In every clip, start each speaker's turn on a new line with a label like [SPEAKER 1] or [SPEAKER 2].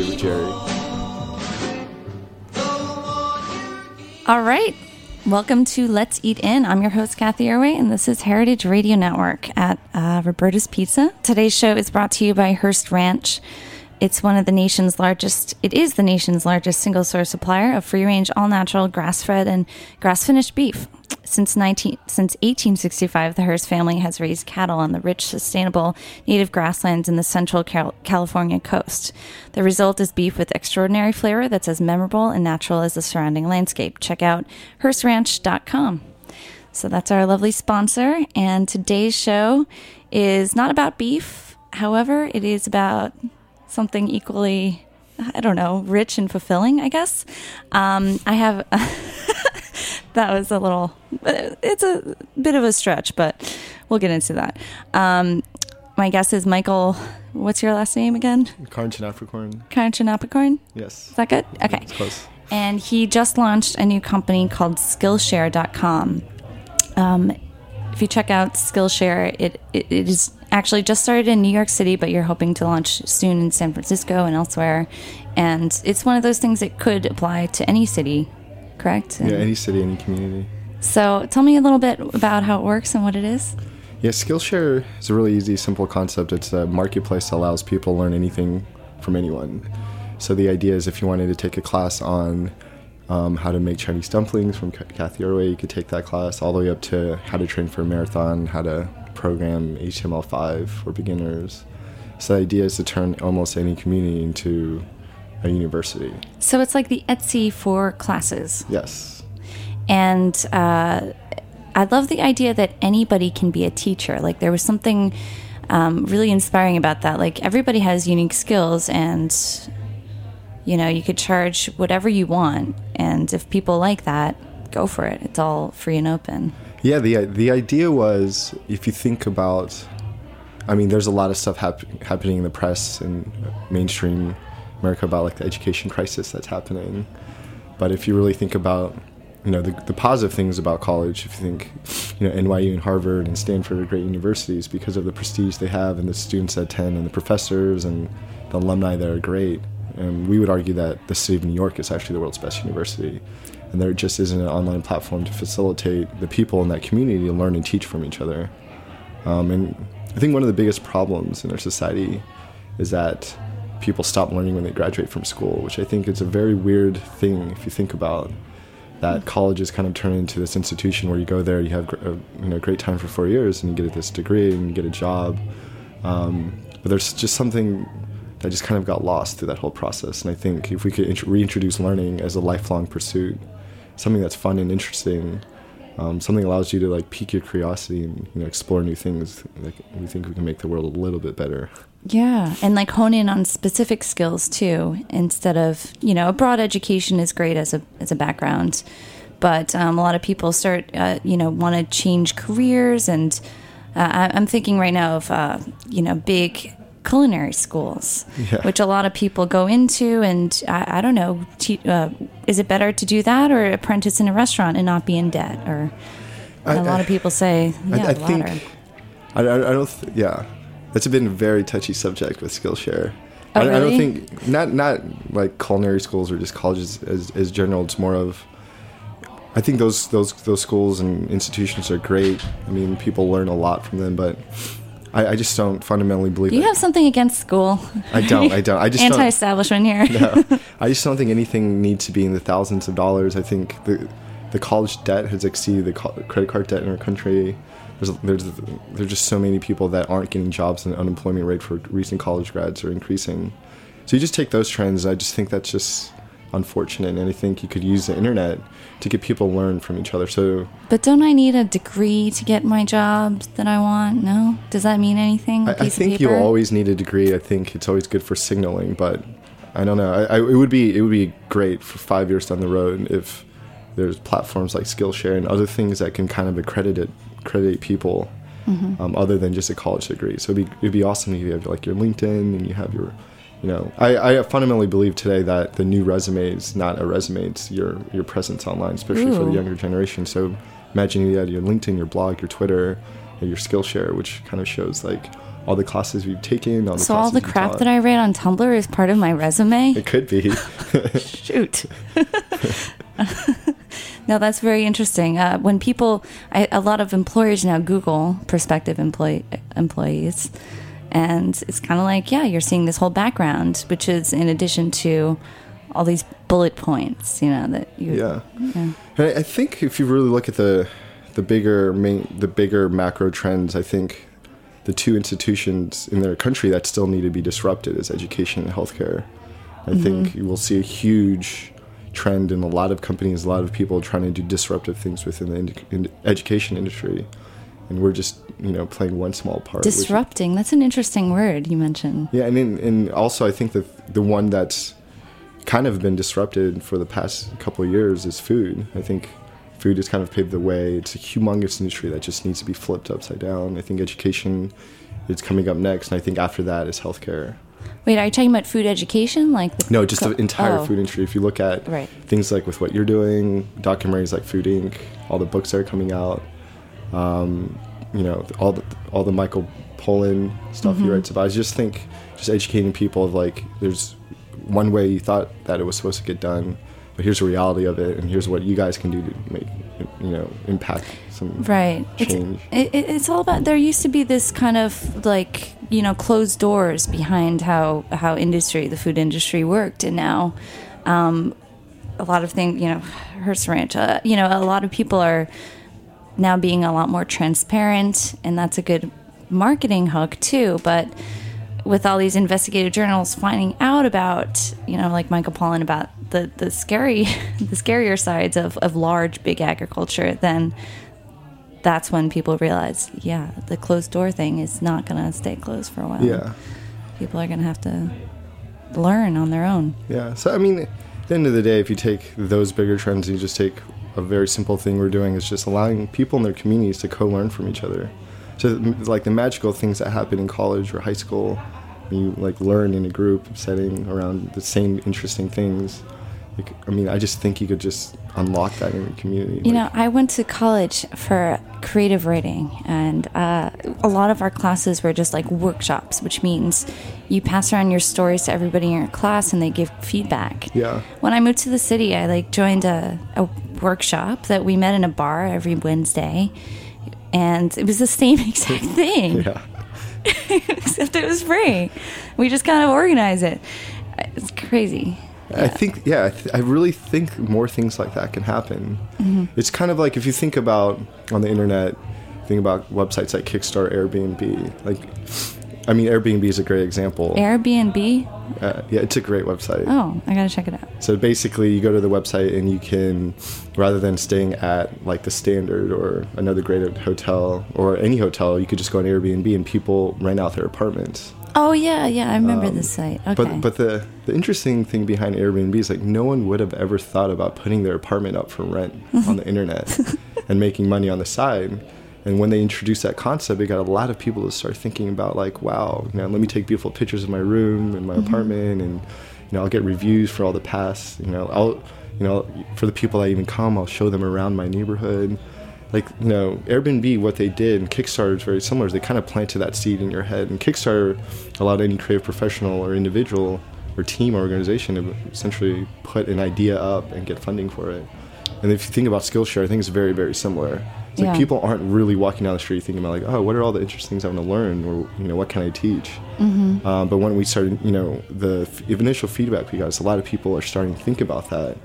[SPEAKER 1] Jerry.
[SPEAKER 2] All right. Welcome to Let's Eat In. I'm your host, Cathy Erway, and this is Heritage Radio Network at uh, Roberta's Pizza. Today's show is brought to you by Hearst Ranch. It's one of the nation's largest, it is the nation's largest single source supplier of free range, all natural, grass fed, and grass finished beef. Since, 19, since 1865, the Hearst family has raised cattle on the rich, sustainable native grasslands in the central Cal- California coast. The result is beef with extraordinary flavor that's as memorable and natural as the surrounding landscape. Check out HearstRanch.com. So that's our lovely sponsor. And today's show is not about beef. However, it is about something equally, I don't know, rich and fulfilling, I guess. Um, I have, that was a little, it's a bit of a stretch, but we'll get into that. Um, my guess is Michael, what's your last name again?
[SPEAKER 1] Carnchan
[SPEAKER 2] Carnchan
[SPEAKER 1] Yes.
[SPEAKER 2] Is that good? Okay.
[SPEAKER 1] It's close.
[SPEAKER 2] And he just launched a new company called Skillshare.com. Um, if you check out Skillshare, it, it, it is actually just started in New York City, but you're hoping to launch soon in San Francisco and elsewhere. And it's one of those things that could apply to any city, correct?
[SPEAKER 1] Yeah, any city, any community.
[SPEAKER 2] So tell me a little bit about how it works and what it is.
[SPEAKER 1] Yeah, Skillshare is a really easy, simple concept. It's a marketplace that allows people to learn anything from anyone. So the idea is if you wanted to take a class on um, how to make Chinese dumplings from Cathy Erway, you could take that class all the way up to how to train for a marathon, how to program HTML5 for beginners. So the idea is to turn almost any community into a university.
[SPEAKER 2] So it's like the Etsy for classes.
[SPEAKER 1] Yes.
[SPEAKER 2] And uh, I love the idea that anybody can be a teacher. Like there was something um, really inspiring about that. Like everybody has unique skills, and you know you could charge whatever you want. And if people like that, go for it. It's all free and open.
[SPEAKER 1] Yeah, the the idea was if you think about, I mean, there's a lot of stuff hap- happening in the press and mainstream America about like the education crisis that's happening. But if you really think about, you know, the, the positive things about college, if you think, you know, NYU and Harvard and Stanford are great universities because of the prestige they have and the students that attend and the professors and the alumni that are great. And we would argue that the city of New York is actually the world's best university and there just isn't an online platform to facilitate the people in that community to learn and teach from each other. Um, and I think one of the biggest problems in our society is that people stop learning when they graduate from school, which I think is a very weird thing if you think about that college has kind of turned into this institution where you go there, you have a you know, great time for four years, and you get this degree and you get a job. Um, but there's just something that just kind of got lost through that whole process. And I think if we could reintroduce learning as a lifelong pursuit, something that's fun and interesting, um, something allows you to like pique your curiosity and you know explore new things. Like we think we can make the world a little bit better.
[SPEAKER 2] Yeah, and like hone in on specific skills too, instead of you know a broad education is great as a as a background, but um, a lot of people start uh, you know want to change careers, and uh, I'm thinking right now of uh, you know big culinary schools,
[SPEAKER 1] Yeah.
[SPEAKER 2] which a lot of people go into. And I, I don't know, te- uh, is it better to do that or apprentice in a restaurant and not be in debt? Or
[SPEAKER 1] I-
[SPEAKER 2] a lot of people say, yeah,
[SPEAKER 1] I, I
[SPEAKER 2] the latter.
[SPEAKER 1] think I, I, I don't. Th- yeah, it's been a very touchy subject with Skillshare.
[SPEAKER 2] Oh,
[SPEAKER 1] I, I don't think not not like culinary schools or just colleges as, as general. It's more of I think those those those schools and institutions are great. I mean, people learn a lot from them, but I, I just don't fundamentally believe.
[SPEAKER 2] You
[SPEAKER 1] that-
[SPEAKER 2] have something against school?
[SPEAKER 1] I don't. I don't. I just don't-
[SPEAKER 2] anti-establishment here.
[SPEAKER 1] no, I just don't think anything needs to be in the thousands of dollars. I think the the college debt has exceeded the credit card debt in our country. There's there's there's just so many people that aren't getting jobs, and the unemployment rate for recent college grads are increasing. So you just take those trends. I just think that's just unfortunate, and I think you could use the internet to get people learn from each other. So
[SPEAKER 2] But don't I need a degree to get my job that I want? No? Does that mean anything?
[SPEAKER 1] I,
[SPEAKER 2] of
[SPEAKER 1] think you
[SPEAKER 2] paper?
[SPEAKER 1] always need a degree. I think it's always good for signaling, but I don't know. I, I, it would be it would be great for five years down the road if there's platforms like Skillshare and other things that can kind of accredit it, accredit people
[SPEAKER 2] Mm-hmm.
[SPEAKER 1] um, other than just a college degree. So it'd be it'd be awesome if you have like your LinkedIn and you have your you know, I, I fundamentally believe today that the new resume is not a resume; it's your your presence online, especially for the younger generation. So, imagine you had your LinkedIn, your blog, your Twitter, your Skillshare, which kind of shows like all the classes you've taken. All the
[SPEAKER 2] So all the crap that I read on Tumblr is part of my resume.
[SPEAKER 1] It could be.
[SPEAKER 2] Shoot. no, that's very interesting. Uh, when people, I, a lot of employers now Google prospective employee employees, and it's kind of like, yeah, you're seeing this whole background, which is in addition to all these bullet points, you know, that you.
[SPEAKER 1] yeah.
[SPEAKER 2] yeah.
[SPEAKER 1] And I think if you really look at the the bigger main the bigger macro trends, I think the two institutions in their country that still need to be disrupted is education and healthcare. I mm-hmm. think you will see a huge trend in a lot of companies, a lot of people trying to do disruptive things within the in education industry, and we're just you know playing one small part. which-
[SPEAKER 2] Disrupting. That's an interesting word you mentioned.
[SPEAKER 1] yeah, and in, and also I think that the one that's kind of been disrupted for the past couple of years is food. I think food has kind of paved the way. It's a humongous industry that just needs to be flipped upside down. I think education is coming up next, and I think after that is healthcare.
[SPEAKER 2] Wait, are you talking about food education? Like the
[SPEAKER 1] No, just the entire
[SPEAKER 2] oh,
[SPEAKER 1] food industry. If you look at
[SPEAKER 2] Right.
[SPEAKER 1] things like with what you're doing, documentaries like Food Inc., all the books that are coming out, um, you know, all the all the Michael Pollan stuff
[SPEAKER 2] Mm-hmm.
[SPEAKER 1] he writes about. I just think just educating people of like there's one way you thought that it was supposed to get done, but here's the reality of it, and here's what you guys can do to make you know impact some
[SPEAKER 2] Right.
[SPEAKER 1] Change.
[SPEAKER 2] it, it- it's all about. There used to be this kind of like you know closed doors behind how how industry, the food industry worked, and now um, a lot of things. You know, Hearst Ranch. Uh, you know, a lot of people are now being a lot more transparent, and that's a good marketing hook too. But with all these investigative journals finding out about, you know, like Michael Pollan about the, the scary, the scarier sides of, of large, big agriculture, then that's when people realize, yeah, the closed door thing is not going to stay closed for a while.
[SPEAKER 1] Yeah.
[SPEAKER 2] People are going to have to learn on their own.
[SPEAKER 1] Yeah. So I mean, at the end of the day, if you take those bigger trends, and you just take a very simple thing we're doing is just allowing people in their communities to co-learn from each other. So like the magical things that happen in college or high school, when you like learn in a group setting around the same interesting things. Like, I mean, I just think you could just unlock that in your community.
[SPEAKER 2] You
[SPEAKER 1] Like,
[SPEAKER 2] know, I went to college for creative writing, and uh, a lot of our classes were just like workshops, which means you pass around your stories to everybody in your class, and they give feedback.
[SPEAKER 1] Yeah.
[SPEAKER 2] When I moved to the city, I like joined a, a workshop that we met in a bar every Wednesday, and it was the same exact thing,
[SPEAKER 1] yeah.
[SPEAKER 2] except it was free. We just kind of organize it. It's crazy.
[SPEAKER 1] I think, yeah, I, th- I really think more things like that can happen.
[SPEAKER 2] Mm-hmm.
[SPEAKER 1] It's kind of like if you think about on the internet, think about websites like Kickstarter, Airbnb. Like, I mean, Airbnb is a great example.
[SPEAKER 2] Airbnb.
[SPEAKER 1] Uh, yeah, it's a great website.
[SPEAKER 2] Oh, I gotta check it out.
[SPEAKER 1] So basically, you go to the website and you can, rather than staying at like the Standard or another great hotel or any hotel, you could just go on Airbnb and people rent out their apartments.
[SPEAKER 2] Oh yeah, yeah, I remember this site. Okay.
[SPEAKER 1] Um, But but the the interesting thing behind Airbnb is like no one would have ever thought about putting their apartment up for rent on the internet and making money on the side. And when they introduced that concept, it got a lot of people to start thinking about like, wow, you know, let me take beautiful pictures of my room and my mm-hmm. apartment, and you know, I'll get reviews for all the past. You know, I'll you know, for the people that even come, I'll show them around my neighborhood. Like you know, Airbnb, what they did, and Kickstarter is very similar. They kind of planted that seed in your head, and Kickstarter allowed any creative professional or individual or team or organization to essentially put an idea up and get funding for it. And if you think about Skillshare, I think it's very, very similar. It's
[SPEAKER 2] Yeah.
[SPEAKER 1] people aren't really walking down the street thinking about like, oh, what are all the interesting things I want to learn, or you know, what can I teach?
[SPEAKER 2] Mm-hmm.
[SPEAKER 1] Um, but when we started, you know, the f- initial feedback we got, is a lot of people are starting to think about that,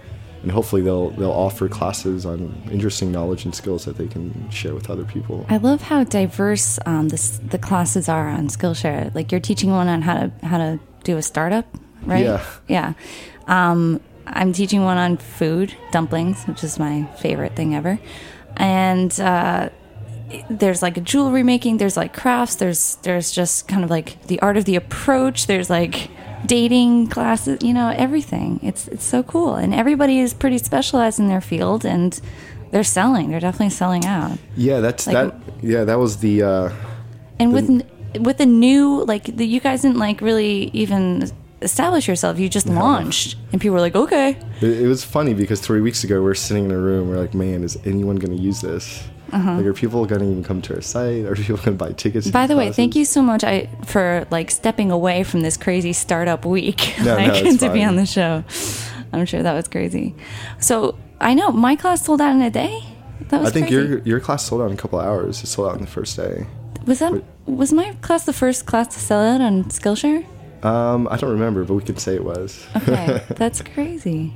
[SPEAKER 1] and hopefully they'll they'll offer classes on interesting knowledge and skills that they can share with other people.
[SPEAKER 2] I love how diverse um, this, the classes are on Skillshare. Like you're teaching one on how to how to do a startup, right?
[SPEAKER 1] Yeah.
[SPEAKER 2] Yeah. Um, I'm teaching one on food dumplings, which is my favorite thing ever. And uh, there's like a jewelry making. There's like crafts. There's there's just kind of like the art of the approach. There's like dating classes. You know everything. It's it's so cool, and everybody is pretty specialized in their field, and they're selling. They're definitely selling out.
[SPEAKER 1] Yeah, that's
[SPEAKER 2] Like-
[SPEAKER 1] that. Yeah, that was the. Uh,
[SPEAKER 2] And with with the new like the, you guys didn't like really even establish yourself. You just launched, and people were like, "Okay."
[SPEAKER 1] It, it was funny because three weeks ago we are sitting in a room. We are like, "Man, is anyone going to use this?
[SPEAKER 2] Uh-huh.
[SPEAKER 1] Like, are people going to even come to our site? Are people going to buy tickets?"
[SPEAKER 2] By the way, thank you so much I, for like stepping away from this crazy startup week,
[SPEAKER 1] No,
[SPEAKER 2] like,
[SPEAKER 1] no,
[SPEAKER 2] to be on the show. I'm sure that was crazy. So I know my class sold out in a day. That was
[SPEAKER 1] I think
[SPEAKER 2] crazy.
[SPEAKER 1] your your class sold out in a couple hours. It sold out in the first day.
[SPEAKER 2] was that was my class the first class to sell out on Skillshare?
[SPEAKER 1] Um, I don't remember, but we could say it was.
[SPEAKER 2] Okay, that's crazy.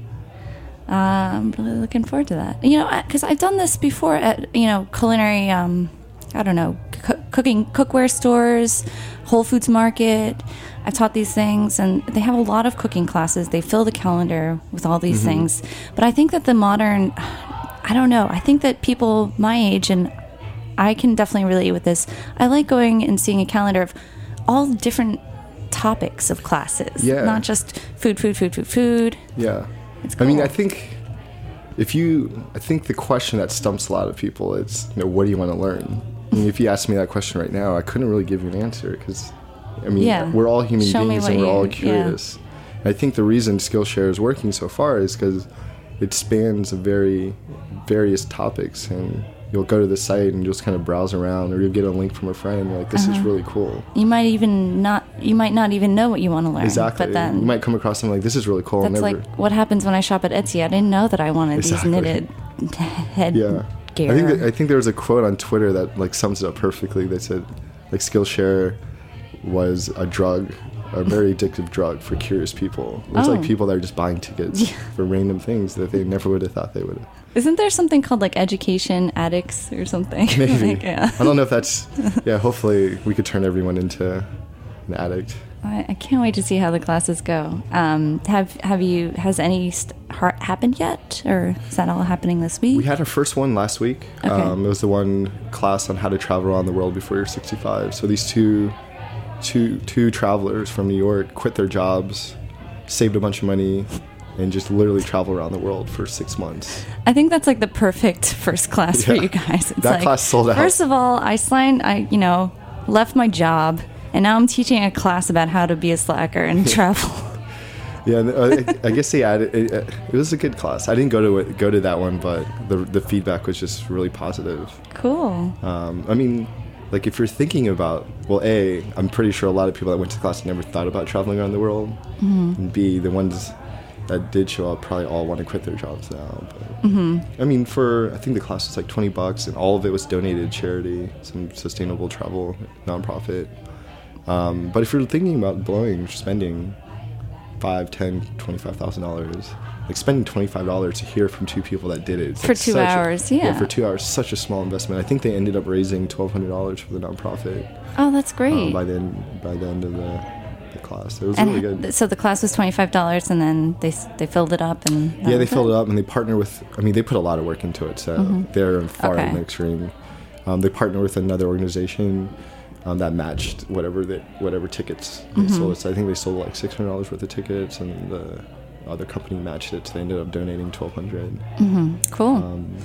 [SPEAKER 2] Uh, I'm really looking forward to that. You know, because I've done this before at you know culinary. Um, I don't know, coo- cooking cookware stores, Whole Foods Market. I've taught these things, and they have a lot of cooking classes. They fill the calendar with all these things. But I think that the modern, I don't know. I think that people my age and I can definitely relate with this. I like going and seeing a calendar of all different topics of classes,
[SPEAKER 1] Yeah.
[SPEAKER 2] not just food, food, food, food, food.
[SPEAKER 1] Yeah.
[SPEAKER 2] It's
[SPEAKER 1] I mean. I think if you, I think the question that stumps a lot of people is, you know, what do you want to learn? I mean, if you asked me that question right now, I couldn't really give you an answer because, I mean,
[SPEAKER 2] Yeah.
[SPEAKER 1] we're all human
[SPEAKER 2] Show
[SPEAKER 1] beings and we're all
[SPEAKER 2] you- yeah.
[SPEAKER 1] curious. I think the reason Skillshare is working so far is because it spans very various topics and you'll go to the site and just kind of browse around or you'll get a link from a friend like this
[SPEAKER 2] Uh-huh.
[SPEAKER 1] is really cool
[SPEAKER 2] You might even not, you might not even know what you want to learn.
[SPEAKER 1] exactly
[SPEAKER 2] But then
[SPEAKER 1] you might come across something like this is really cool
[SPEAKER 2] that's
[SPEAKER 1] never
[SPEAKER 2] like what happens when I shop at Etsy. I didn't know that I wanted
[SPEAKER 1] Exactly.
[SPEAKER 2] these knitted head
[SPEAKER 1] Yeah.
[SPEAKER 2] gear.
[SPEAKER 1] I think that, I think there was a quote on Twitter that like sums it up perfectly. They said like Skillshare was a drug, a very addictive drug for curious people. It was
[SPEAKER 2] Oh.
[SPEAKER 1] like people that are just buying tickets
[SPEAKER 2] Yeah.
[SPEAKER 1] for random things that they never would have thought they would have.
[SPEAKER 2] Isn't there something called like education addicts or something?
[SPEAKER 1] Maybe.
[SPEAKER 2] Like, yeah.
[SPEAKER 1] I don't know if that's yeah, hopefully we could turn everyone into an addict.
[SPEAKER 2] I, I can't wait to see how the classes go. Um, have have you has any st- happened yet, or is that all happening this week?
[SPEAKER 1] We had our first one last week.
[SPEAKER 2] Okay.
[SPEAKER 1] Um, it was the one class on how to travel around the world before you're 65. So these two, two, two travelers from New York quit their jobs, saved a bunch of money, and just literally travel around the world for six months.
[SPEAKER 2] I think that's like the perfect first class for you guys. It's
[SPEAKER 1] That
[SPEAKER 2] like,
[SPEAKER 1] class sold out.
[SPEAKER 2] First of all, I signed. I you know left my job, and now I'm teaching a class about how to be a slacker and travel.
[SPEAKER 1] Yeah, uh, I, I guess they added. It, uh, it was a good class. I didn't go to it, go to that one, but the the feedback was just really positive.
[SPEAKER 2] cool.
[SPEAKER 1] Um, I mean, like if you're thinking about, well, A, I'm pretty sure a lot of people that went to class never thought about traveling around the world. And B, the ones that did show up probably all want to quit their jobs now. But, I mean, for, I think the class was like 20 bucks and all of it was donated to charity, some sustainable travel nonprofit. Um, but if you're thinking about blowing, spending five, ten, twenty-five thousand dollars, like spending twenty-five dollars to hear from two people that did it
[SPEAKER 2] For
[SPEAKER 1] like
[SPEAKER 2] two
[SPEAKER 1] such a-
[SPEAKER 2] hours, yeah.
[SPEAKER 1] for two hours, such a small investment. I think they ended up raising twelve hundred dollars for the nonprofit
[SPEAKER 2] Oh, that's
[SPEAKER 1] um,
[SPEAKER 2] great.
[SPEAKER 1] by the end by the end of the class. It was
[SPEAKER 2] and
[SPEAKER 1] really good.
[SPEAKER 2] so the class was twenty five dollars, and then they they filled it up, and
[SPEAKER 1] yeah, they filled it up and they partner with. I mean, they put a lot of work into it. So they're far
[SPEAKER 2] Mm-hmm. Okay.
[SPEAKER 1] in the extreme. Um, they partner with another organization um, that matched whatever they, whatever tickets they
[SPEAKER 2] Mm-hmm.
[SPEAKER 1] sold. So I think they sold like six hundred dollars worth of tickets, and the other company matched it. So they ended up donating twelve hundred.
[SPEAKER 2] Cool.
[SPEAKER 1] Um,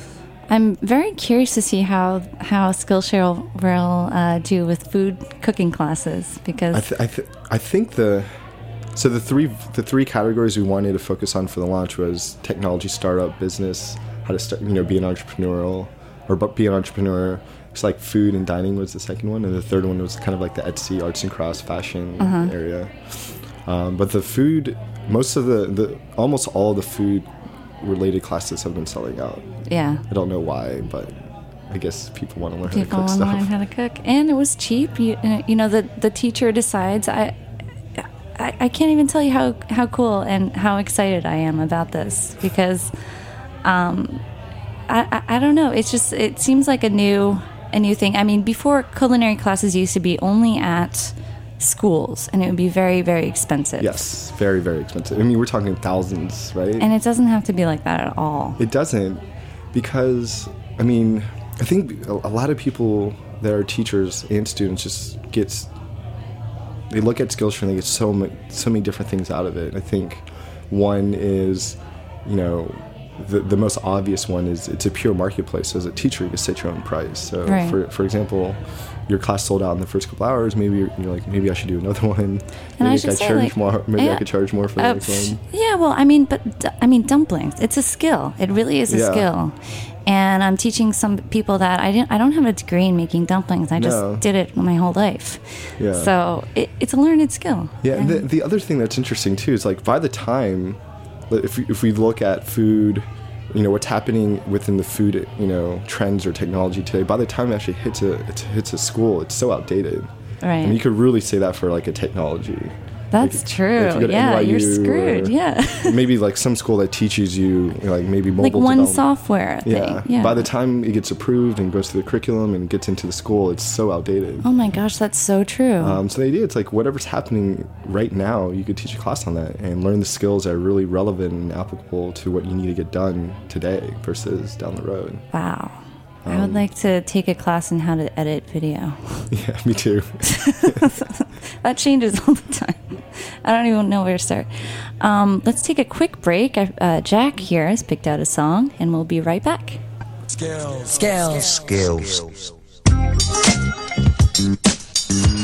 [SPEAKER 2] I'm very curious to see how how Skillshare will, will uh, do with food cooking classes because
[SPEAKER 1] I, th- I, th- I think the so the three the three categories we wanted to focus on for the launch was technology startup business how to start you know be an entrepreneurial or be an entrepreneur. It's like food and dining was the second one and the third one was kind of like the Etsy arts and crafts fashion area. Um, but the food most of the, the almost all the food related classes have been selling out
[SPEAKER 2] yeah,
[SPEAKER 1] I don't know why but I guess people want to learn
[SPEAKER 2] people
[SPEAKER 1] how to cook.
[SPEAKER 2] People want to learn how to cook, and it was cheap. You uh, you know the the teacher decides I. I, I can't even tell you how, how cool and how excited I am about this because um, I, I, I don't know. It's just it seems like a new a new thing. I mean, before culinary classes used to be only at schools, and it would be very very expensive.
[SPEAKER 1] yes very very expensive I mean we're talking thousands right
[SPEAKER 2] and it doesn't have to be like that at all.
[SPEAKER 1] It doesn't, because I mean, I think a, lot of people that are teachers and students just gets they look at Skillshare and they get so many so many different things out of it. I think one is, you know, the, the most obvious one is it's a pure marketplace. So as a teacher, you can set your own price. So
[SPEAKER 2] Right.
[SPEAKER 1] for for example, your class sold out in the first couple hours. Maybe you're, you're like, maybe I should do another one.
[SPEAKER 2] And
[SPEAKER 1] maybe
[SPEAKER 2] I
[SPEAKER 1] I
[SPEAKER 2] should
[SPEAKER 1] could
[SPEAKER 2] say,
[SPEAKER 1] charge
[SPEAKER 2] like,
[SPEAKER 1] more. Maybe
[SPEAKER 2] yeah,
[SPEAKER 1] I could charge more for the
[SPEAKER 2] uh,
[SPEAKER 1] next one.
[SPEAKER 2] yeah, well, I mean, but I mean, dumplings. It's a skill. It really is a
[SPEAKER 1] Yeah.
[SPEAKER 2] skill. And I'm teaching some people that I didn't. I don't have a degree in making dumplings. I just
[SPEAKER 1] No.
[SPEAKER 2] did it my whole life.
[SPEAKER 1] Yeah.
[SPEAKER 2] So it, it's a learned skill.
[SPEAKER 1] Yeah, and the, the other thing that's interesting too is like by the time, if we, if we look at food, you know what's happening within the food, you know trends or technology today. By the time it actually hits a it hits a school, it's so outdated.
[SPEAKER 2] Right.
[SPEAKER 1] And you could really say that for like a technology.
[SPEAKER 2] That's true.
[SPEAKER 1] if you
[SPEAKER 2] yeah, you're screwed. Yeah.
[SPEAKER 1] maybe like some school that teaches you like maybe mobile
[SPEAKER 2] like one software thing.
[SPEAKER 1] Yeah.
[SPEAKER 2] Yeah.
[SPEAKER 1] By the time it gets approved and goes through the curriculum and gets into the school, it's so outdated.
[SPEAKER 2] oh my gosh, that's so true.
[SPEAKER 1] Um, so the idea, it's like whatever's happening right now, you could teach a class on that and learn the skills that are really relevant and applicable to what you need to get done today versus down the road.
[SPEAKER 2] wow. I
[SPEAKER 1] um,
[SPEAKER 2] would like to take a class in how to edit video.
[SPEAKER 1] Yeah, me too.
[SPEAKER 2] That changes all the time. I don't even know where to start. Um, let's take a quick break. Uh, Jack here has picked out a song, and we'll be right back.
[SPEAKER 3] Skills. Skills.
[SPEAKER 4] skills.
[SPEAKER 5] the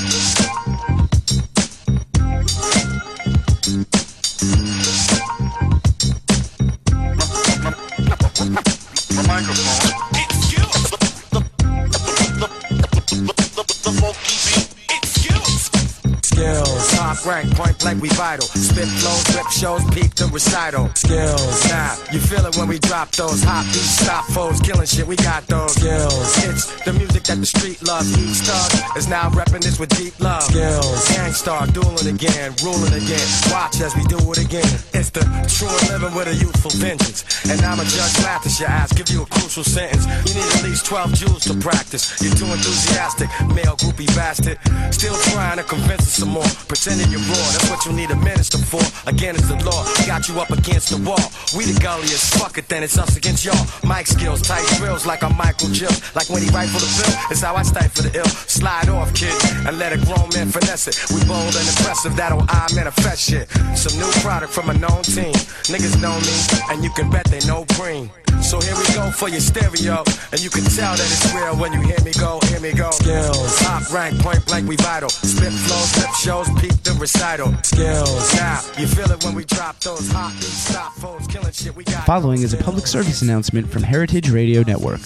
[SPEAKER 3] rank, point blank, we vital. Spit flows, rip shows, peak the recital. Skills. Now, you feel it when we drop those hot beats, stop foes, killing shit, we got those. Skills. It's the music that the street loves. Each thug is now repping this with deep love. Skills. Gang Starr, dueling again, ruling again. Watch as we do it again. It's the true living with a youthful vengeance. And I'm a judge, laugh at your ass, give you a crucial sentence. You need at least 12 jewels to practice. You're too enthusiastic, male groupie bastard. Still trying to convince us some more. Pretending you're that's what you need a minister for. Again, it's the law, got you up against the wall. We the gulliest, fuck it, then it's us against y'all. Mic skills, tight drills like I'm Michael Jill. Like when he rifle the pill, it's how I stifle the ill. Slide off, kid, and let a grown man finesse it. We bold and impressive, that'll I manifest shit. Some new product from a known team. Niggas know me, and you can bet they know green. So here we go for your stereo, and you can tell that it's real when you hear me go, hear me go. Skills, top rank, point blank, we vital. Spit flows, rip shows, peak the recital. Skills, now you feel it when we drop those hot stop foes, killing shit. We got
[SPEAKER 6] Following is a public service announcement from Heritage Radio Network.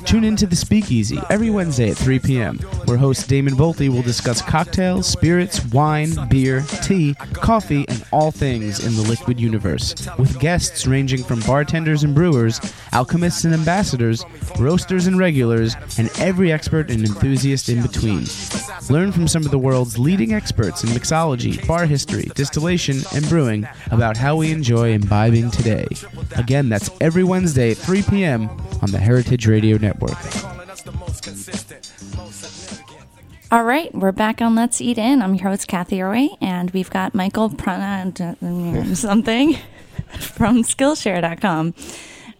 [SPEAKER 6] Tune in to the Speakeasy every Wednesday at 3 p.m., where host Damon Boelte will discuss cocktails, spirits, wine, beer, tea, coffee, and all things in the liquid universe, with guests ranging from bartenders and brewers, alchemists and ambassadors, roasters and regulars, and every expert and enthusiast in between. Learn from some of the world's leading experts in mixology, bar history, distillation, and brewing about how we enjoy imbibing today. Again, that's every Wednesday at 3 p.m. on the Heritage Radio Network.
[SPEAKER 2] All right, we're back on Let's Eat In. I'm your host, Cathy Erway, and we've got Michael Prana uh, something from Skillshare.com.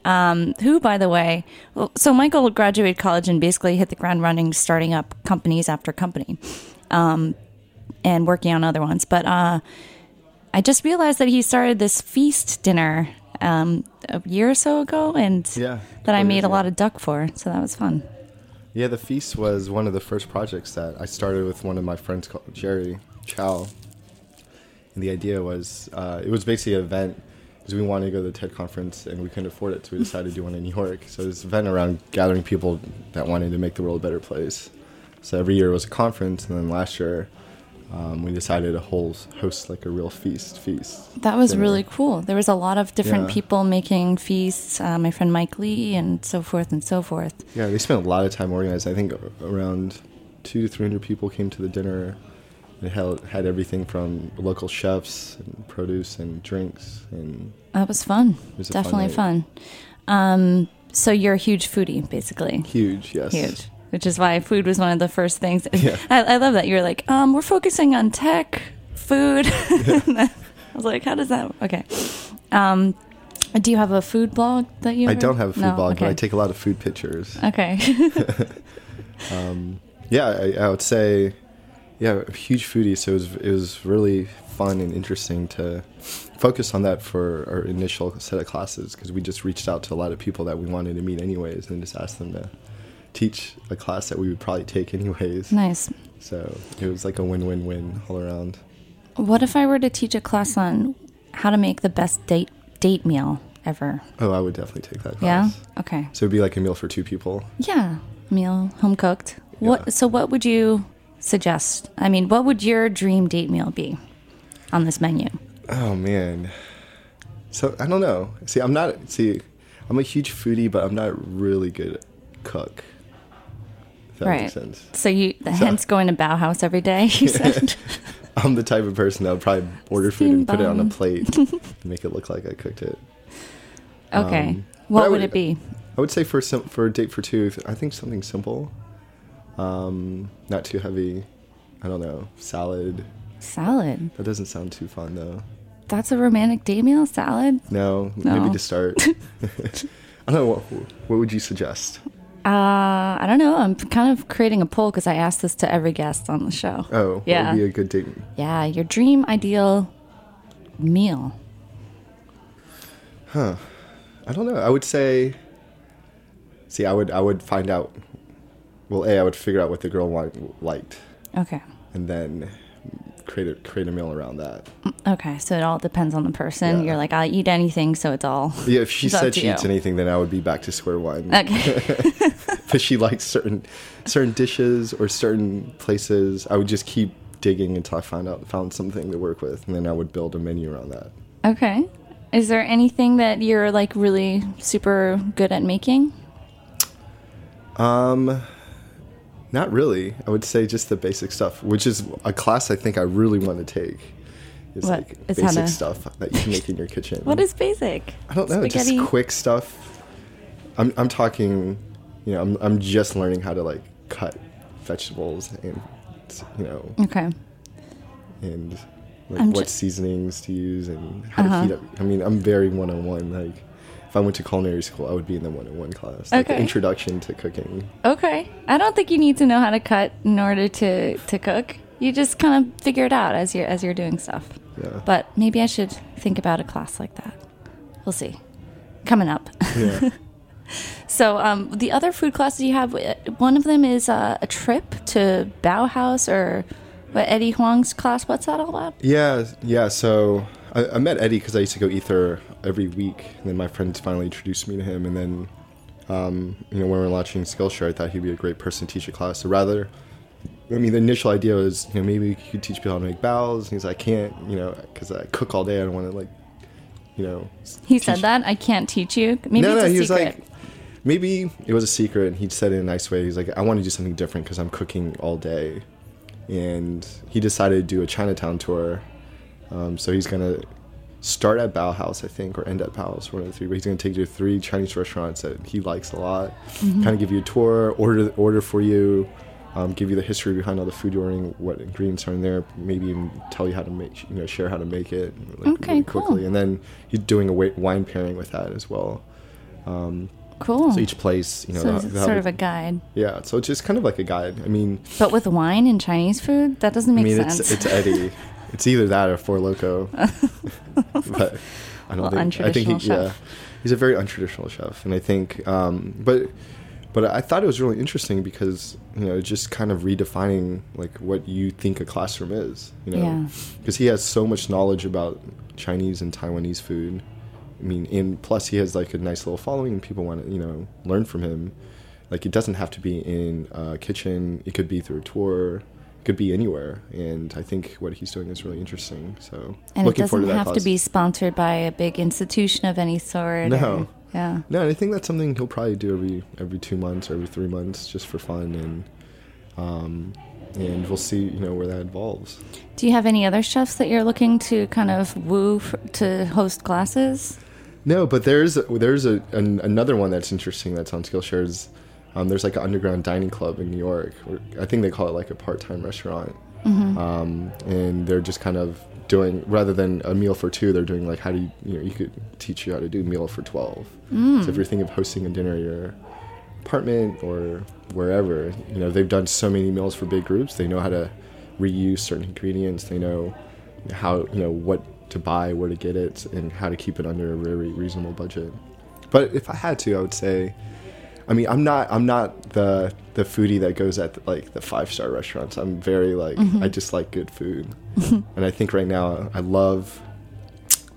[SPEAKER 2] Um, who, by the way, so Michael graduated college and basically hit the ground running, starting up companies after company, um, and working on other ones. But uh, I just realized that he started this feast dinner um, a year or so ago, and
[SPEAKER 1] Yeah,
[SPEAKER 2] that I made a lot of duck for. So that was fun.
[SPEAKER 1] Yeah, the feast was one of the first projects that I started with one of my friends called Jerry Chow. And the idea was uh, it was basically an event because we wanted to go to the TED conference and we couldn't afford it, so we decided to do one in New York. So this event around gathering people that wanted to make the world a better place. So every year was a conference, and then last year um, we decided to host, host like a real feast. Feast.
[SPEAKER 2] That was
[SPEAKER 1] dinner.
[SPEAKER 2] really cool. There was a lot of different
[SPEAKER 1] Yeah.
[SPEAKER 2] people making feasts. Uh, my friend Mike Lee and so forth and so forth.
[SPEAKER 1] Yeah, they spent a lot of time organizing. I think around two to three hundred people came to the dinner. It held, had everything from local chefs and produce and drinks and
[SPEAKER 2] That was fun.
[SPEAKER 1] was a fun
[SPEAKER 2] Definitely fun. Um, so you're a huge foodie, basically.
[SPEAKER 1] huge. Yes,
[SPEAKER 2] Huge. Which is why food was one of the first things.
[SPEAKER 1] Yeah.
[SPEAKER 2] I, I love that you're like, um, we're focusing on tech, food. I was like, how does that? Okay. Um, do you have a food blog that you?
[SPEAKER 1] I don't have a food
[SPEAKER 2] No?
[SPEAKER 1] blog, but I take a lot of food pictures.
[SPEAKER 2] Okay.
[SPEAKER 1] Yeah, I, I would say yeah, a huge foodie. So it was it was really fun and interesting to focus on that for our initial set of classes because we just reached out to a lot of people that we wanted to meet anyways, and just asked them to teach a class that we would probably take anyways.
[SPEAKER 2] Nice.
[SPEAKER 1] So it was like a win-win-win all around.
[SPEAKER 2] What if I were to teach a class on how to make the best date date meal ever?
[SPEAKER 1] Oh, I would definitely take that
[SPEAKER 2] Yeah. Okay.
[SPEAKER 1] So it'd be like a meal for two people.
[SPEAKER 2] Yeah, meal, home cooked.
[SPEAKER 1] Yeah.
[SPEAKER 2] What? So, what would you suggest? I mean, what would your dream date meal be on this menu?
[SPEAKER 1] Oh man. So I don't know. See, I'm not. See, I'm a huge foodie, but I'm not really good cook. That makes sense.
[SPEAKER 2] So you, hence going to Baohaus every day. You said.
[SPEAKER 1] I'm the type of person that would probably order food and put it on a plate, and make it look like I cooked it.
[SPEAKER 2] Okay.
[SPEAKER 1] Um,
[SPEAKER 2] what would
[SPEAKER 1] would-
[SPEAKER 2] it be?
[SPEAKER 1] I would say for sim- for a date for two, I think something simple, um, not too heavy. I don't know, salad.
[SPEAKER 2] Salad.
[SPEAKER 1] That doesn't sound too fun though.
[SPEAKER 2] That's a romantic date meal. Salad.
[SPEAKER 1] No,
[SPEAKER 2] No.
[SPEAKER 1] maybe to start. I don't know. What, what would you suggest?
[SPEAKER 2] Uh, I don't know. I'm kind of creating a poll because I asked this to every guest on the show.
[SPEAKER 1] Oh,
[SPEAKER 2] Yeah.
[SPEAKER 1] would be a good date?
[SPEAKER 2] Yeah, your dream ideal meal. Huh.
[SPEAKER 1] I don't know. I would say. See, I would I would find out. Well, a I would figure out what the girl want, liked,
[SPEAKER 2] Okay.
[SPEAKER 1] and then create a create a meal around that.
[SPEAKER 2] Okay. So it all depends on the person.
[SPEAKER 1] Yeah.
[SPEAKER 2] You're like, I'll eat anything, so it's all.
[SPEAKER 1] Yeah, if she said she eats anything, then I would be back to square one.
[SPEAKER 2] Okay.
[SPEAKER 1] If she likes certain certain dishes or certain places, I would just keep digging until I found out found something to work with, and then I would build a menu around that.
[SPEAKER 2] okay. Is there anything that you're like really super good at making?
[SPEAKER 1] Um, not really. I would say just the basic stuff, which is a class I think I really want to take. Is
[SPEAKER 2] What?
[SPEAKER 1] like
[SPEAKER 2] how
[SPEAKER 1] basic
[SPEAKER 2] to-
[SPEAKER 1] stuff that you can make in your kitchen.
[SPEAKER 2] What is basic?
[SPEAKER 1] I don't know,
[SPEAKER 2] Spaghetti?
[SPEAKER 1] just quick stuff. I'm I'm talking, you know, I'm I'm just learning how to like cut vegetables and you know
[SPEAKER 2] Okay.
[SPEAKER 1] and like
[SPEAKER 2] I'm
[SPEAKER 1] what
[SPEAKER 2] ju-
[SPEAKER 1] seasonings to use and how
[SPEAKER 2] Uh-huh.
[SPEAKER 1] to heat up. I mean, I'm very one on one. Like, if I went to culinary school, I would be in the one on one class. Like
[SPEAKER 2] Okay.
[SPEAKER 1] introduction to cooking.
[SPEAKER 2] Okay. I don't think you need to know how to cut in order to to cook. You just kind of figure it out as you're as you're doing stuff.
[SPEAKER 1] Yeah.
[SPEAKER 2] But maybe I should think about a class like that. We'll see. Coming up.
[SPEAKER 1] Yeah.
[SPEAKER 2] So, um, the other food classes you have, one of them is uh, a trip to Baohaus or what Eddie Huang's class. What's that all about?
[SPEAKER 1] Yeah, yeah. So I, I met Eddie because I used to go eat there every week, and then my friends finally introduced me to him. And then, um, you know, when we were launching Skillshare, I thought he'd be a great person to teach a class. So rather, I mean, the initial idea was, you know, maybe you could teach people how to make bows. And he's like, I can't, you know, because I cook all day. I don't want to like, you know.
[SPEAKER 2] He
[SPEAKER 1] teach-
[SPEAKER 2] said that. I can't teach you. Maybe
[SPEAKER 1] no, no, he was like, maybe it was a secret, and he said it in a nice way. He's like, I want to do something different because I'm cooking all day, and he decided to do a Chinatown tour. Um, so he's gonna start at Baohaus, I think, or end at Baohaus, one of the three. But he's gonna take you to three Chinese restaurants that he likes a lot. Kind of give you a tour, order order for you. Um, give you the history behind all the food you're ordering, what ingredients are in there, maybe even tell you how to make, you know, share how to make it like,
[SPEAKER 2] Okay,
[SPEAKER 1] really
[SPEAKER 2] cool.
[SPEAKER 1] quickly. And then he's doing a wine pairing with that as well.
[SPEAKER 2] cool.
[SPEAKER 1] So each place, you know,
[SPEAKER 2] So it's sort of a guide.
[SPEAKER 1] yeah. So it's just kind of like a guide. I mean,
[SPEAKER 2] But with wine and Chinese food, that doesn't
[SPEAKER 1] I
[SPEAKER 2] make
[SPEAKER 1] mean,
[SPEAKER 2] sense.
[SPEAKER 1] it's it's Eddie. It's either that or Four Loco. but I don't
[SPEAKER 2] Well,
[SPEAKER 1] think I think he,
[SPEAKER 2] chef.
[SPEAKER 1] yeah, he's a very untraditional chef, and I think, um, but but I thought it was really interesting because you know just kind of redefining like what you think a classroom is. You know,
[SPEAKER 2] Yeah.
[SPEAKER 1] because he has so much knowledge about Chinese and Taiwanese food. I mean, and plus he has like a nice little following, and people want to you know learn from him. Like it doesn't have to be in a kitchen; it could be through a tour, could be anywhere. And I think what he's doing is really interesting. So
[SPEAKER 2] and it
[SPEAKER 1] looking
[SPEAKER 2] doesn't
[SPEAKER 1] forward to that
[SPEAKER 2] have to be sponsored by a big institution of any sort.
[SPEAKER 1] No.
[SPEAKER 2] or- yeah.
[SPEAKER 1] No, and I think that's something he'll probably do every every two months or every three months, just for fun, and um, and we'll see, you know, where that evolves.
[SPEAKER 2] Do you have any other chefs that you're looking to kind of woo for, to host classes?
[SPEAKER 1] No, but there's there's a an, another one that's interesting that's on Skillshare's. Um, there's like an underground dining club in New York. I think they call it like a part-time restaurant, um, and they're just kind of doing rather than a meal for two, they're doing like how do you you know you could teach you how to do meal for twelve. So if you're thinking of hosting a dinner at your apartment or wherever, you know they've done so many meals for big groups. They know how to reuse certain ingredients. They know how you know what to buy, where to get it, and how to keep it under a very reasonable budget. But if I had to, I would say, I mean, I'm not I'm not the the foodie that goes at like the five star restaurants. I'm very like I just like good food, and I think right now I love.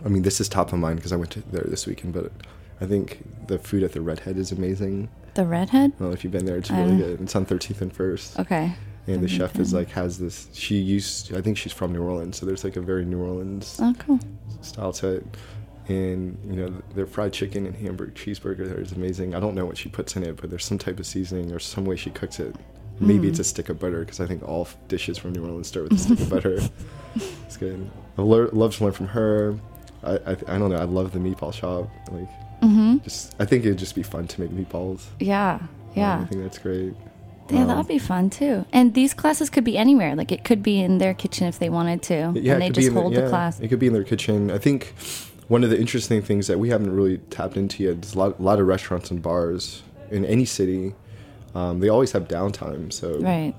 [SPEAKER 1] I mean, this is top of mind because I went to there this weekend, but I think the food at the Redhead is amazing.
[SPEAKER 2] The redhead?
[SPEAKER 1] Well, if you've been there. It's really
[SPEAKER 2] Um,
[SPEAKER 1] good. It's on 13th and First,
[SPEAKER 2] Okay.
[SPEAKER 1] and the chef is like has this. She used. I think she's from New Orleans, so there's like a very New Orleans
[SPEAKER 2] Oh, cool.
[SPEAKER 1] style to it. And you know their fried chicken and hamburger cheeseburger there is amazing. I don't know what she puts in it, but there's some type of seasoning or some way she cooks it. Maybe it's a stick of butter because I think all f- dishes from New Orleans start with a stick of butter. It's good. I lear- love to learn from her. I, I I don't know. I love the meatball shop. Like
[SPEAKER 2] Mm-hmm.
[SPEAKER 1] just I think it'd just be fun to make meatballs.
[SPEAKER 2] Yeah.
[SPEAKER 1] Um,
[SPEAKER 2] Yeah.
[SPEAKER 1] I think that's great.
[SPEAKER 2] Yeah,
[SPEAKER 1] Um,
[SPEAKER 2] that'd be fun too. And these classes could be anywhere. Like it could be in their kitchen if they wanted to,
[SPEAKER 1] Yeah,
[SPEAKER 2] and they just
[SPEAKER 1] in the-
[SPEAKER 2] hold the class.
[SPEAKER 1] It could be in their kitchen. I think one of the interesting things that we haven't really tapped into yet is a lot, a lot of restaurants and bars in any city. Um, they always have downtime. So
[SPEAKER 2] Right.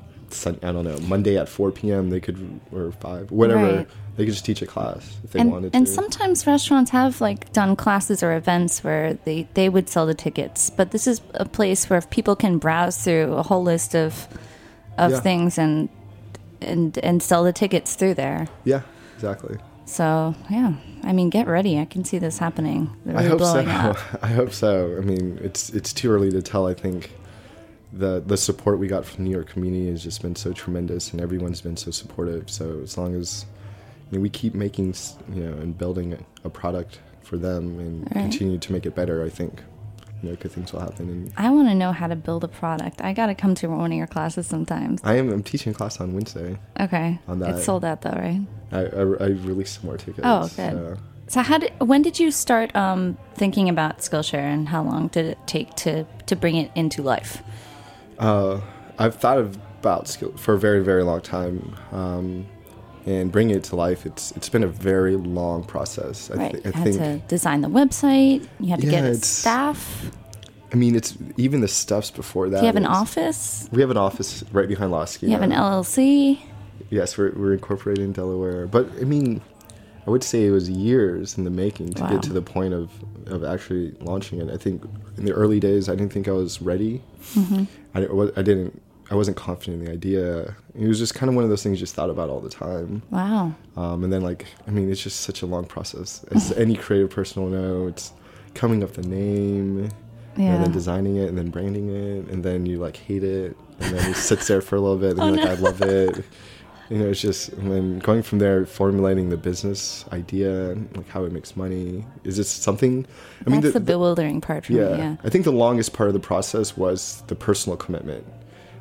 [SPEAKER 1] I don't know Monday at 4 p.m. they could or five whatever
[SPEAKER 2] Right.
[SPEAKER 1] they could just teach a class if they
[SPEAKER 2] And,
[SPEAKER 1] wanted
[SPEAKER 2] and
[SPEAKER 1] to.
[SPEAKER 2] sometimes restaurants have like done classes or events where they, they would sell the tickets. But this is a place where people can browse through a whole list of of
[SPEAKER 1] Yeah.
[SPEAKER 2] things and and and sell the tickets through there.
[SPEAKER 1] yeah, exactly.
[SPEAKER 2] So yeah, I mean, get ready. I can see this happening. Really
[SPEAKER 1] I hope so.
[SPEAKER 2] up.
[SPEAKER 1] I hope so. I mean, it's it's too early to tell. I think the the support we got from the New York community has just been so tremendous, and everyone's been so supportive. So as long as you know, we keep making, you know, and building a, product for them and
[SPEAKER 2] Right.
[SPEAKER 1] continue to make it better, I think know good things will happen. And
[SPEAKER 2] I want to know how to build a product. I got to come to one of your classes sometimes.
[SPEAKER 1] I am I'm teaching a class on Wednesday.
[SPEAKER 2] Okay,
[SPEAKER 1] On that.
[SPEAKER 2] it's sold out though, right?
[SPEAKER 1] I I, I released some more tickets.
[SPEAKER 2] Oh, good.
[SPEAKER 1] uh,
[SPEAKER 2] So how did when did you start um, thinking about Skillshare, and how long did it take to to bring it into life?
[SPEAKER 1] Uh, I've thought about skill for a very, very long time, um, and bringing it to life. It's it's been a very long process. I,
[SPEAKER 2] Right,
[SPEAKER 1] thi-
[SPEAKER 2] you
[SPEAKER 1] I
[SPEAKER 2] had
[SPEAKER 1] think.
[SPEAKER 2] to design the website. You had to
[SPEAKER 1] Yeah,
[SPEAKER 2] get staff.
[SPEAKER 1] I mean, it's even the stuffs before that.
[SPEAKER 2] Do you have an office?
[SPEAKER 1] We have an office right behind Lasky.
[SPEAKER 2] You have an LLC.
[SPEAKER 1] Yes, we're we're incorporated in Delaware, but I mean, I would say it was years in the making to
[SPEAKER 2] Wow.
[SPEAKER 1] get to the point of of actually launching it. I think in the early days, I didn't think I was ready.
[SPEAKER 2] Mm-hmm.
[SPEAKER 1] I, I didn't. I wasn't confident in the idea. It was just kind of one of those things you just thought about all the time.
[SPEAKER 2] Wow.
[SPEAKER 1] Um, and then like, I mean, it's just such a long process. As any creative person will know, it's coming up the name,
[SPEAKER 2] Yeah.
[SPEAKER 1] and then designing it, and then branding it, and then you like hate it, and then it sits there for a little bit, and
[SPEAKER 2] Oh,
[SPEAKER 1] you're like,
[SPEAKER 2] no.
[SPEAKER 1] I love it. You know, it's just, and then going from there, formulating the business idea, like how it makes money. Is this something? I mean?
[SPEAKER 2] That's the,
[SPEAKER 1] the-
[SPEAKER 2] bewildering part for
[SPEAKER 1] yeah,
[SPEAKER 2] me. Yeah.
[SPEAKER 1] I think the longest part of the process was the personal commitment.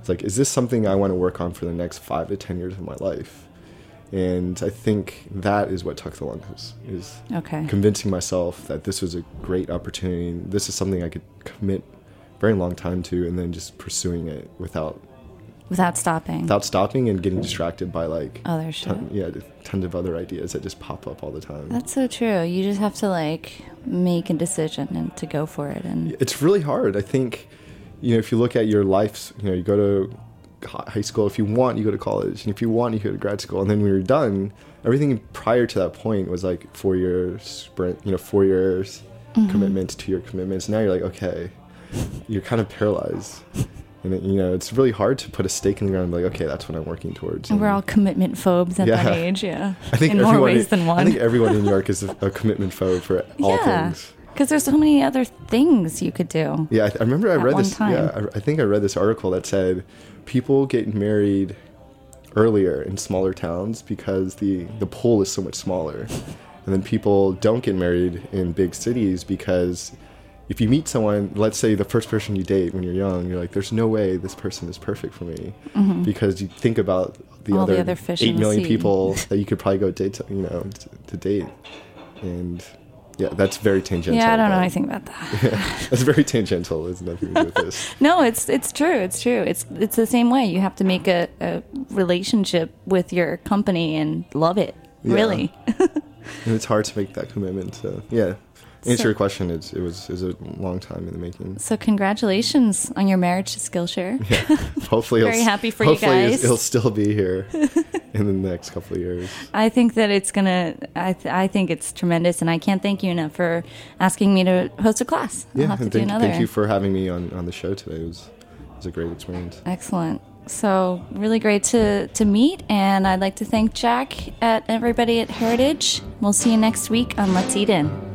[SPEAKER 1] It's like, is this something I want to work on for the next five to ten years of my life? And I think that is what Tuck the longest is
[SPEAKER 2] Okay.
[SPEAKER 1] convincing myself that this was a great opportunity. This is something I could commit very long time to, and then just pursuing it without
[SPEAKER 2] Without stopping.
[SPEAKER 1] without stopping and getting distracted by like oh,
[SPEAKER 2] Other shit.
[SPEAKER 1] ton, yeah tons of other ideas that just pop up all the time.
[SPEAKER 2] That's so true. You just have to like make a decision and to go for it. And
[SPEAKER 1] it's really hard. I think, you know, if you look at your life, you know, you go to high school. If you want, you go to college, and if you want, you go to grad school. And then when you're done, everything prior to that point was like four years sprint. You know, four years
[SPEAKER 2] Mm-hmm.
[SPEAKER 1] commitment to your commitments. Now you're like, okay, you're kind of paralyzed. And it, you know, it's really hard to put a stake in the ground and be like, okay, that's what I'm working towards.
[SPEAKER 2] we're all commitment phobes at that age. Yeah.
[SPEAKER 1] I think
[SPEAKER 2] in more ways than one.
[SPEAKER 1] I think everyone in New York is a, a commitment phobe for all
[SPEAKER 2] yeah.
[SPEAKER 1] things.
[SPEAKER 2] Because there's so many other things you could do.
[SPEAKER 1] Yeah, I, I remember I read this.
[SPEAKER 2] time.
[SPEAKER 1] Yeah, I, I think I read this article that said people get married earlier in smaller towns because the the pool is so much smaller, and then people don't get married in big cities because if you meet someone, let's say the first person you date when you're young, you're like, "There's no way this person is perfect for me," because you think about the
[SPEAKER 2] Mm-hmm. All the
[SPEAKER 1] other,
[SPEAKER 2] other fish in the
[SPEAKER 1] million
[SPEAKER 2] sea.
[SPEAKER 1] people that you could probably go date, to, you know, to, to date, and yeah, that's very tangential.
[SPEAKER 2] Yeah, I don't know anything about that.
[SPEAKER 1] that's very tangential. It's nothing to do with this.
[SPEAKER 2] No, it's it's true. It's true. It's it's the same way. You have to make a, a relationship with your company and love it.
[SPEAKER 1] Yeah.
[SPEAKER 2] Really.
[SPEAKER 1] and it's hard to make that commitment. So yeah, answer
[SPEAKER 2] So-
[SPEAKER 1] your question. It's it was is a long time in the making.
[SPEAKER 2] So congratulations on your marriage to Skillshare.
[SPEAKER 1] Hopefully,
[SPEAKER 2] Very happy for you
[SPEAKER 1] hopefully
[SPEAKER 2] guys.
[SPEAKER 1] It'll still be here, in the next couple of years.
[SPEAKER 2] I think that it's gonna. I th- I think it's tremendous, and I can't thank you enough for asking me to host a class. I'll
[SPEAKER 1] Yeah,
[SPEAKER 2] have to
[SPEAKER 1] and
[SPEAKER 2] do
[SPEAKER 1] thank,
[SPEAKER 2] another.
[SPEAKER 1] thank you for having me on, on the show today. It was it was a great experience.
[SPEAKER 2] Excellent. So really great to to meet, and I'd like to thank Jack at everybody at Heritage. We'll see you next week on Let's Eat In.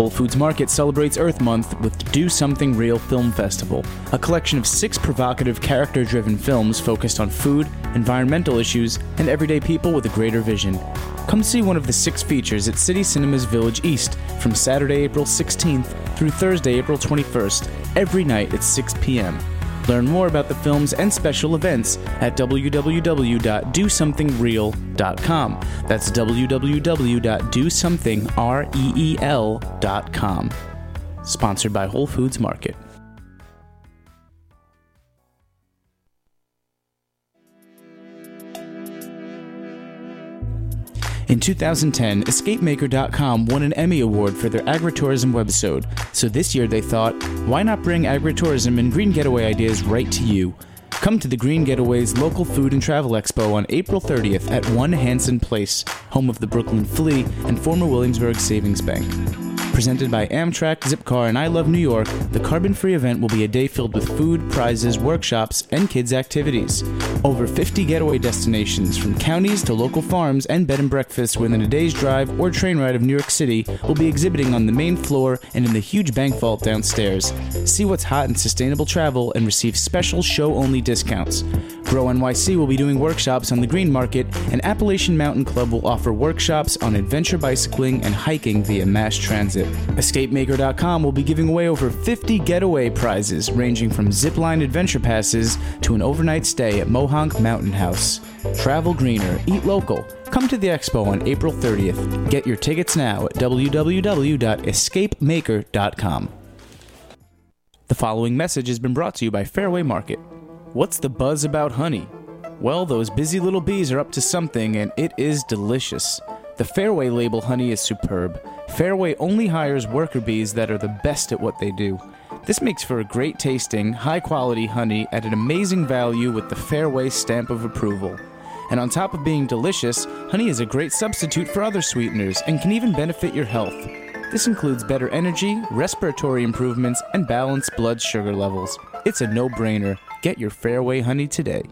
[SPEAKER 6] Whole Foods Market celebrates Earth Month with Do Something Real Film Festival, a collection of six provocative character driven films focused on food, environmental issues, and everyday people with a greater vision. Come see one of the six features at City Cinemas Village East from Saturday, April 16th through Thursday, April 21st, every night at 6 p.m. Learn more about the films and special events at www.dosomethingreal.com. That's www.dosomethingreal.com. Sponsored by Whole Foods Market. In 2010, EscapeMaker.com won an Emmy Award for their agritourism webisode, so this year they thought, why not bring agritourism and green getaway ideas right to you? Come to the Green Getaways Local Food and Travel Expo on April 30th at 1 Hanson Place, home of the Brooklyn Flea and former Williamsburg Savings Bank. Presented by Amtrak, Zipcar, and I Love New York, the carbon free event will be a day filled with food, prizes, workshops, and kids' activities. Over 50 getaway destinations, from counties to local farms and bed and breakfasts within a day's drive or train ride of New York City, will be exhibiting on the main floor and in the huge bank vault downstairs. See what's hot in sustainable travel and receive special show only discounts. Grow NYC will be doing workshops on the Green Market, and Appalachian Mountain Club will offer workshops on adventure bicycling and hiking via mass transit. EscapeMaker.com will be giving away over 50 getaway prizes, ranging from zipline adventure passes to an overnight stay at Mohonk Mountain House. Travel greener, eat local. Come to the expo on April 30th. Get your tickets now at www.escapemaker.com. The following message has been brought to you by Fairway Market. What's the buzz about honey? Well, those busy little bees are up to something, and it is delicious. The Fairway label honey is superb. Fairway only hires worker bees that are the best at what they do. This makes for a great tasting, high quality honey at an amazing value with the Fairway stamp of approval. And on top of being delicious, honey is a great substitute for other sweeteners and can even benefit your health. This includes better energy, respiratory improvements, and balanced blood sugar levels. It's a no brainer. Get your Fairway honey today.